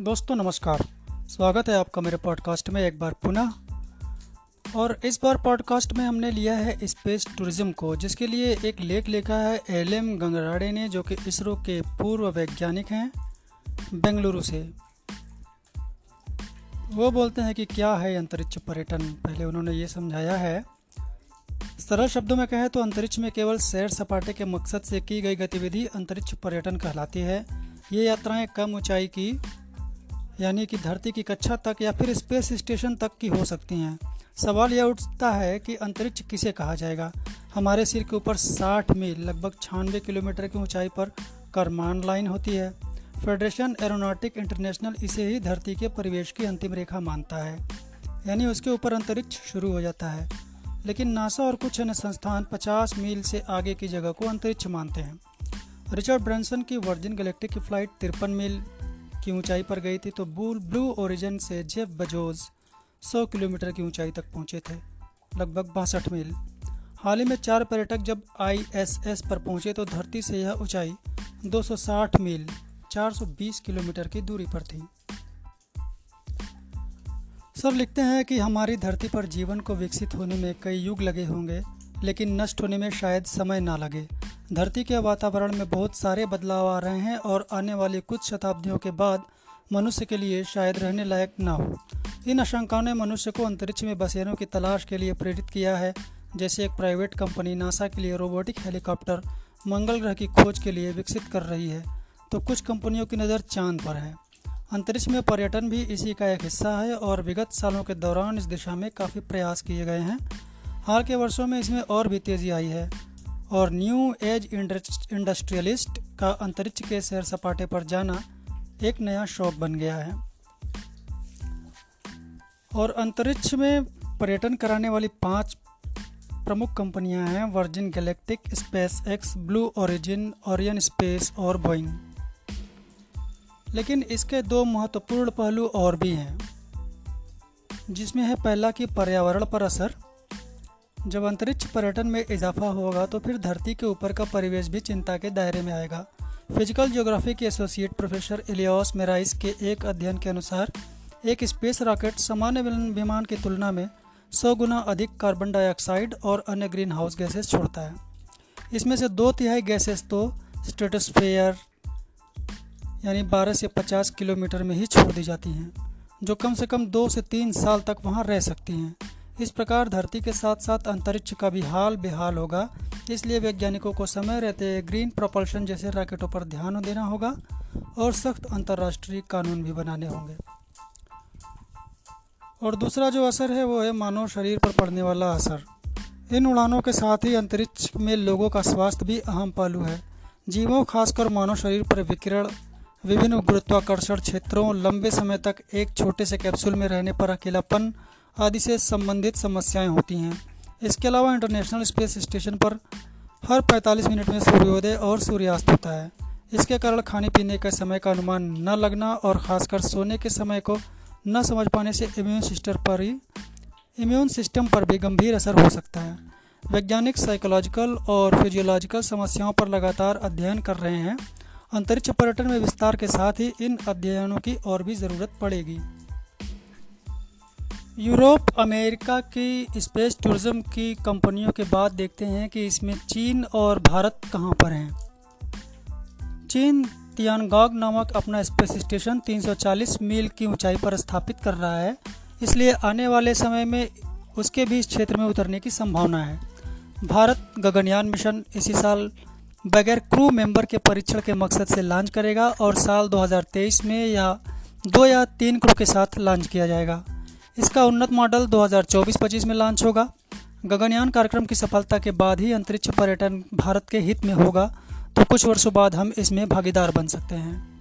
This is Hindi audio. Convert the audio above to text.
दोस्तों, नमस्कार। स्वागत है आपका मेरे पॉडकास्ट में एक बार पुनः। और इस बार पॉडकास्ट में हमने लिया है स्पेस टूरिज़्म को, जिसके लिए एक लेख लिखा है एल एम गंगराड़े ने, जो कि इसरो के पूर्व वैज्ञानिक हैं बेंगलुरु से। वो बोलते हैं कि क्या है अंतरिक्ष पर्यटन? पहले उन्होंने ये समझाया है। सरल शब्दों में कहें तो अंतरिक्ष में केवल सैर सपाटे के मकसद से की गई गतिविधि अंतरिक्ष पर्यटन कहलाती है। ये यात्राएँ कम ऊंचाई की यानी कि धरती की कक्षा तक या फिर स्पेस स्टेशन तक की हो सकती हैं। सवाल यह उठता है कि अंतरिक्ष किसे कहा जाएगा? हमारे सिर के ऊपर 60 मील, लगभग छियानवे किलोमीटर की ऊंचाई पर करमान लाइन होती है। फेडरेशन एरोनॉटिक इंटरनेशनल इसे ही धरती के परिवेश की अंतिम रेखा मानता है। यानी उसके ऊपर अंतरिक्ष शुरू हो जाता है। लेकिन नासा और कुछ अन्य संस्थान 50 मील से आगे की जगह को अंतरिक्ष मानते हैं। रिचर्ड ब्रांसन की वर्जिन गैलेक्टिक की फ़्लाइट तिरपन मील की ऊंचाई पर गई थी तो बूल ब्लू ओरिजिन से जेफ बजोज 100 किलोमीटर की ऊंचाई तक पहुँचे थे, लगभग बासठ मील। हाल ही में चार पर्यटक जब आईएसएस पर पहुँचे तो धरती से यह ऊंचाई 260 मील 420 किलोमीटर की दूरी पर थी। सर लिखते हैं कि हमारी धरती पर जीवन को विकसित होने में कई युग लगे होंगे, लेकिन नष्ट होने में शायद समय ना लगे। धरती के वातावरण में बहुत सारे बदलाव आ रहे हैं और आने वाली कुछ शताब्दियों के बाद मनुष्य के लिए शायद रहने लायक न हो। इन आशंकाओं ने मनुष्य को अंतरिक्ष में बसेरों की तलाश के लिए प्रेरित किया है, जैसे एक प्राइवेट कंपनी नासा के लिए रोबोटिक हेलीकॉप्टर मंगल ग्रह की खोज के लिए विकसित कर रही है तो कुछ कंपनियों की नज़र चाँद पर है। अंतरिक्ष में पर्यटन भी इसी का एक हिस्सा है और विगत सालों के दौरान इस दिशा में काफ़ी प्रयास किए गए हैं। हाल के वर्षों में इसमें और भी तेज़ी आई है। और न्यू एज इंडस्ट्रियलिस्ट का अंतरिक्ष के सैर सपाटे पर जाना एक नया शौक बन गया है। और अंतरिक्ष में पर्यटन कराने वाली पाँच प्रमुख कंपनियाँ हैं, Virgin Galactic SpaceX Blue Origin Orion space और बोइंग। लेकिन इसके दो महत्वपूर्ण पहलू और भी हैं, जिसमें है पहला कि पर्यावरण पर असर जब अंतरिक्ष पर्यटन में इजाफा होगा तो फिर धरती के ऊपर का परिवेश भी चिंता के दायरे में आएगा। फ़िज़िकल ज्योग्राफी के एसोसिएट प्रोफेसर इलियोस मेराइस के एक अध्ययन के अनुसार, एक स्पेस रॉकेट सामान्य विमान की तुलना में 100 गुना अधिक कार्बन डाइऑक्साइड और अन्य ग्रीन हाउस गैसेस छोड़ता है। इसमें से दो तिहाई गैसेस तो स्टेटोस्फेयर यानी 12 से 50 किलोमीटर में ही छोड़ दी जाती हैं, जो कम से कम दो से तीन साल तक वहाँ रह सकती हैं। इस प्रकार धरती के साथ साथ अंतरिक्ष का भी हाल बेहाल होगा। इसलिए वैज्ञानिकों को समय रहते ग्रीन प्रोपल्शन जैसे रॉकेटों पर ध्यान देना होगा और सख्त अंतर्राष्ट्रीय कानून भी बनाने होंगे। और दूसरा जो असर है वो है मानव शरीर पर पड़ने वाला असर। इन उड़ानों के साथ ही अंतरिक्ष में लोगों का स्वास्थ्य भी अहम पहलू है। जीवों, खासकर मानव शरीर पर विकिरण, विभिन्न गुरुत्वाकर्षण क्षेत्रों, लंबे समय तक एक छोटे से कैप्सूल में रहने पर अकेलापन आदि से संबंधित समस्याएँ होती हैं। इसके अलावा इंटरनेशनल स्पेस स्टेशन पर हर 45 मिनट में सूर्योदय और सूर्यास्त होता है। इसके कारण खाने पीने के समय का अनुमान न लगना और ख़ासकर सोने के समय को न समझ पाने से इम्यून सिस्टम पर ही इम्यून सिस्टम पर भी गंभीर असर हो सकता है। वैज्ञानिक साइकोलॉजिकल और फिजियोलॉजिकल समस्याओं पर लगातार अध्ययन कर रहे हैं। अंतरिक्ष पर्यटन में विस्तार के साथ ही इन अध्ययनों की और भी ज़रूरत पड़ेगी। यूरोप, अमेरिका की स्पेस टूरिज़्म की कंपनियों के बाद देखते हैं कि इसमें चीन और भारत कहाँ पर हैं। चीन तियानगाग नामक अपना स्पेस स्टेशन 340 मील की ऊंचाई पर स्थापित कर रहा है। इसलिए आने वाले समय में उसके भी इस क्षेत्र में उतरने की संभावना है। भारत गगनयान मिशन इसी साल बगैर क्रू मेंबर के परीक्षण के मकसद से लॉन्च करेगा और साल 2023 में या दो या तीन क्रू के साथ लॉन्च किया जाएगा। इसका उन्नत मॉडल 2024-25 में लॉन्च होगा। गगनयान कार्यक्रम की सफलता के बाद ही अंतरिक्ष पर्यटन भारत के हित में होगा। तो कुछ वर्षों बाद हम इसमें भागीदार बन सकते हैं।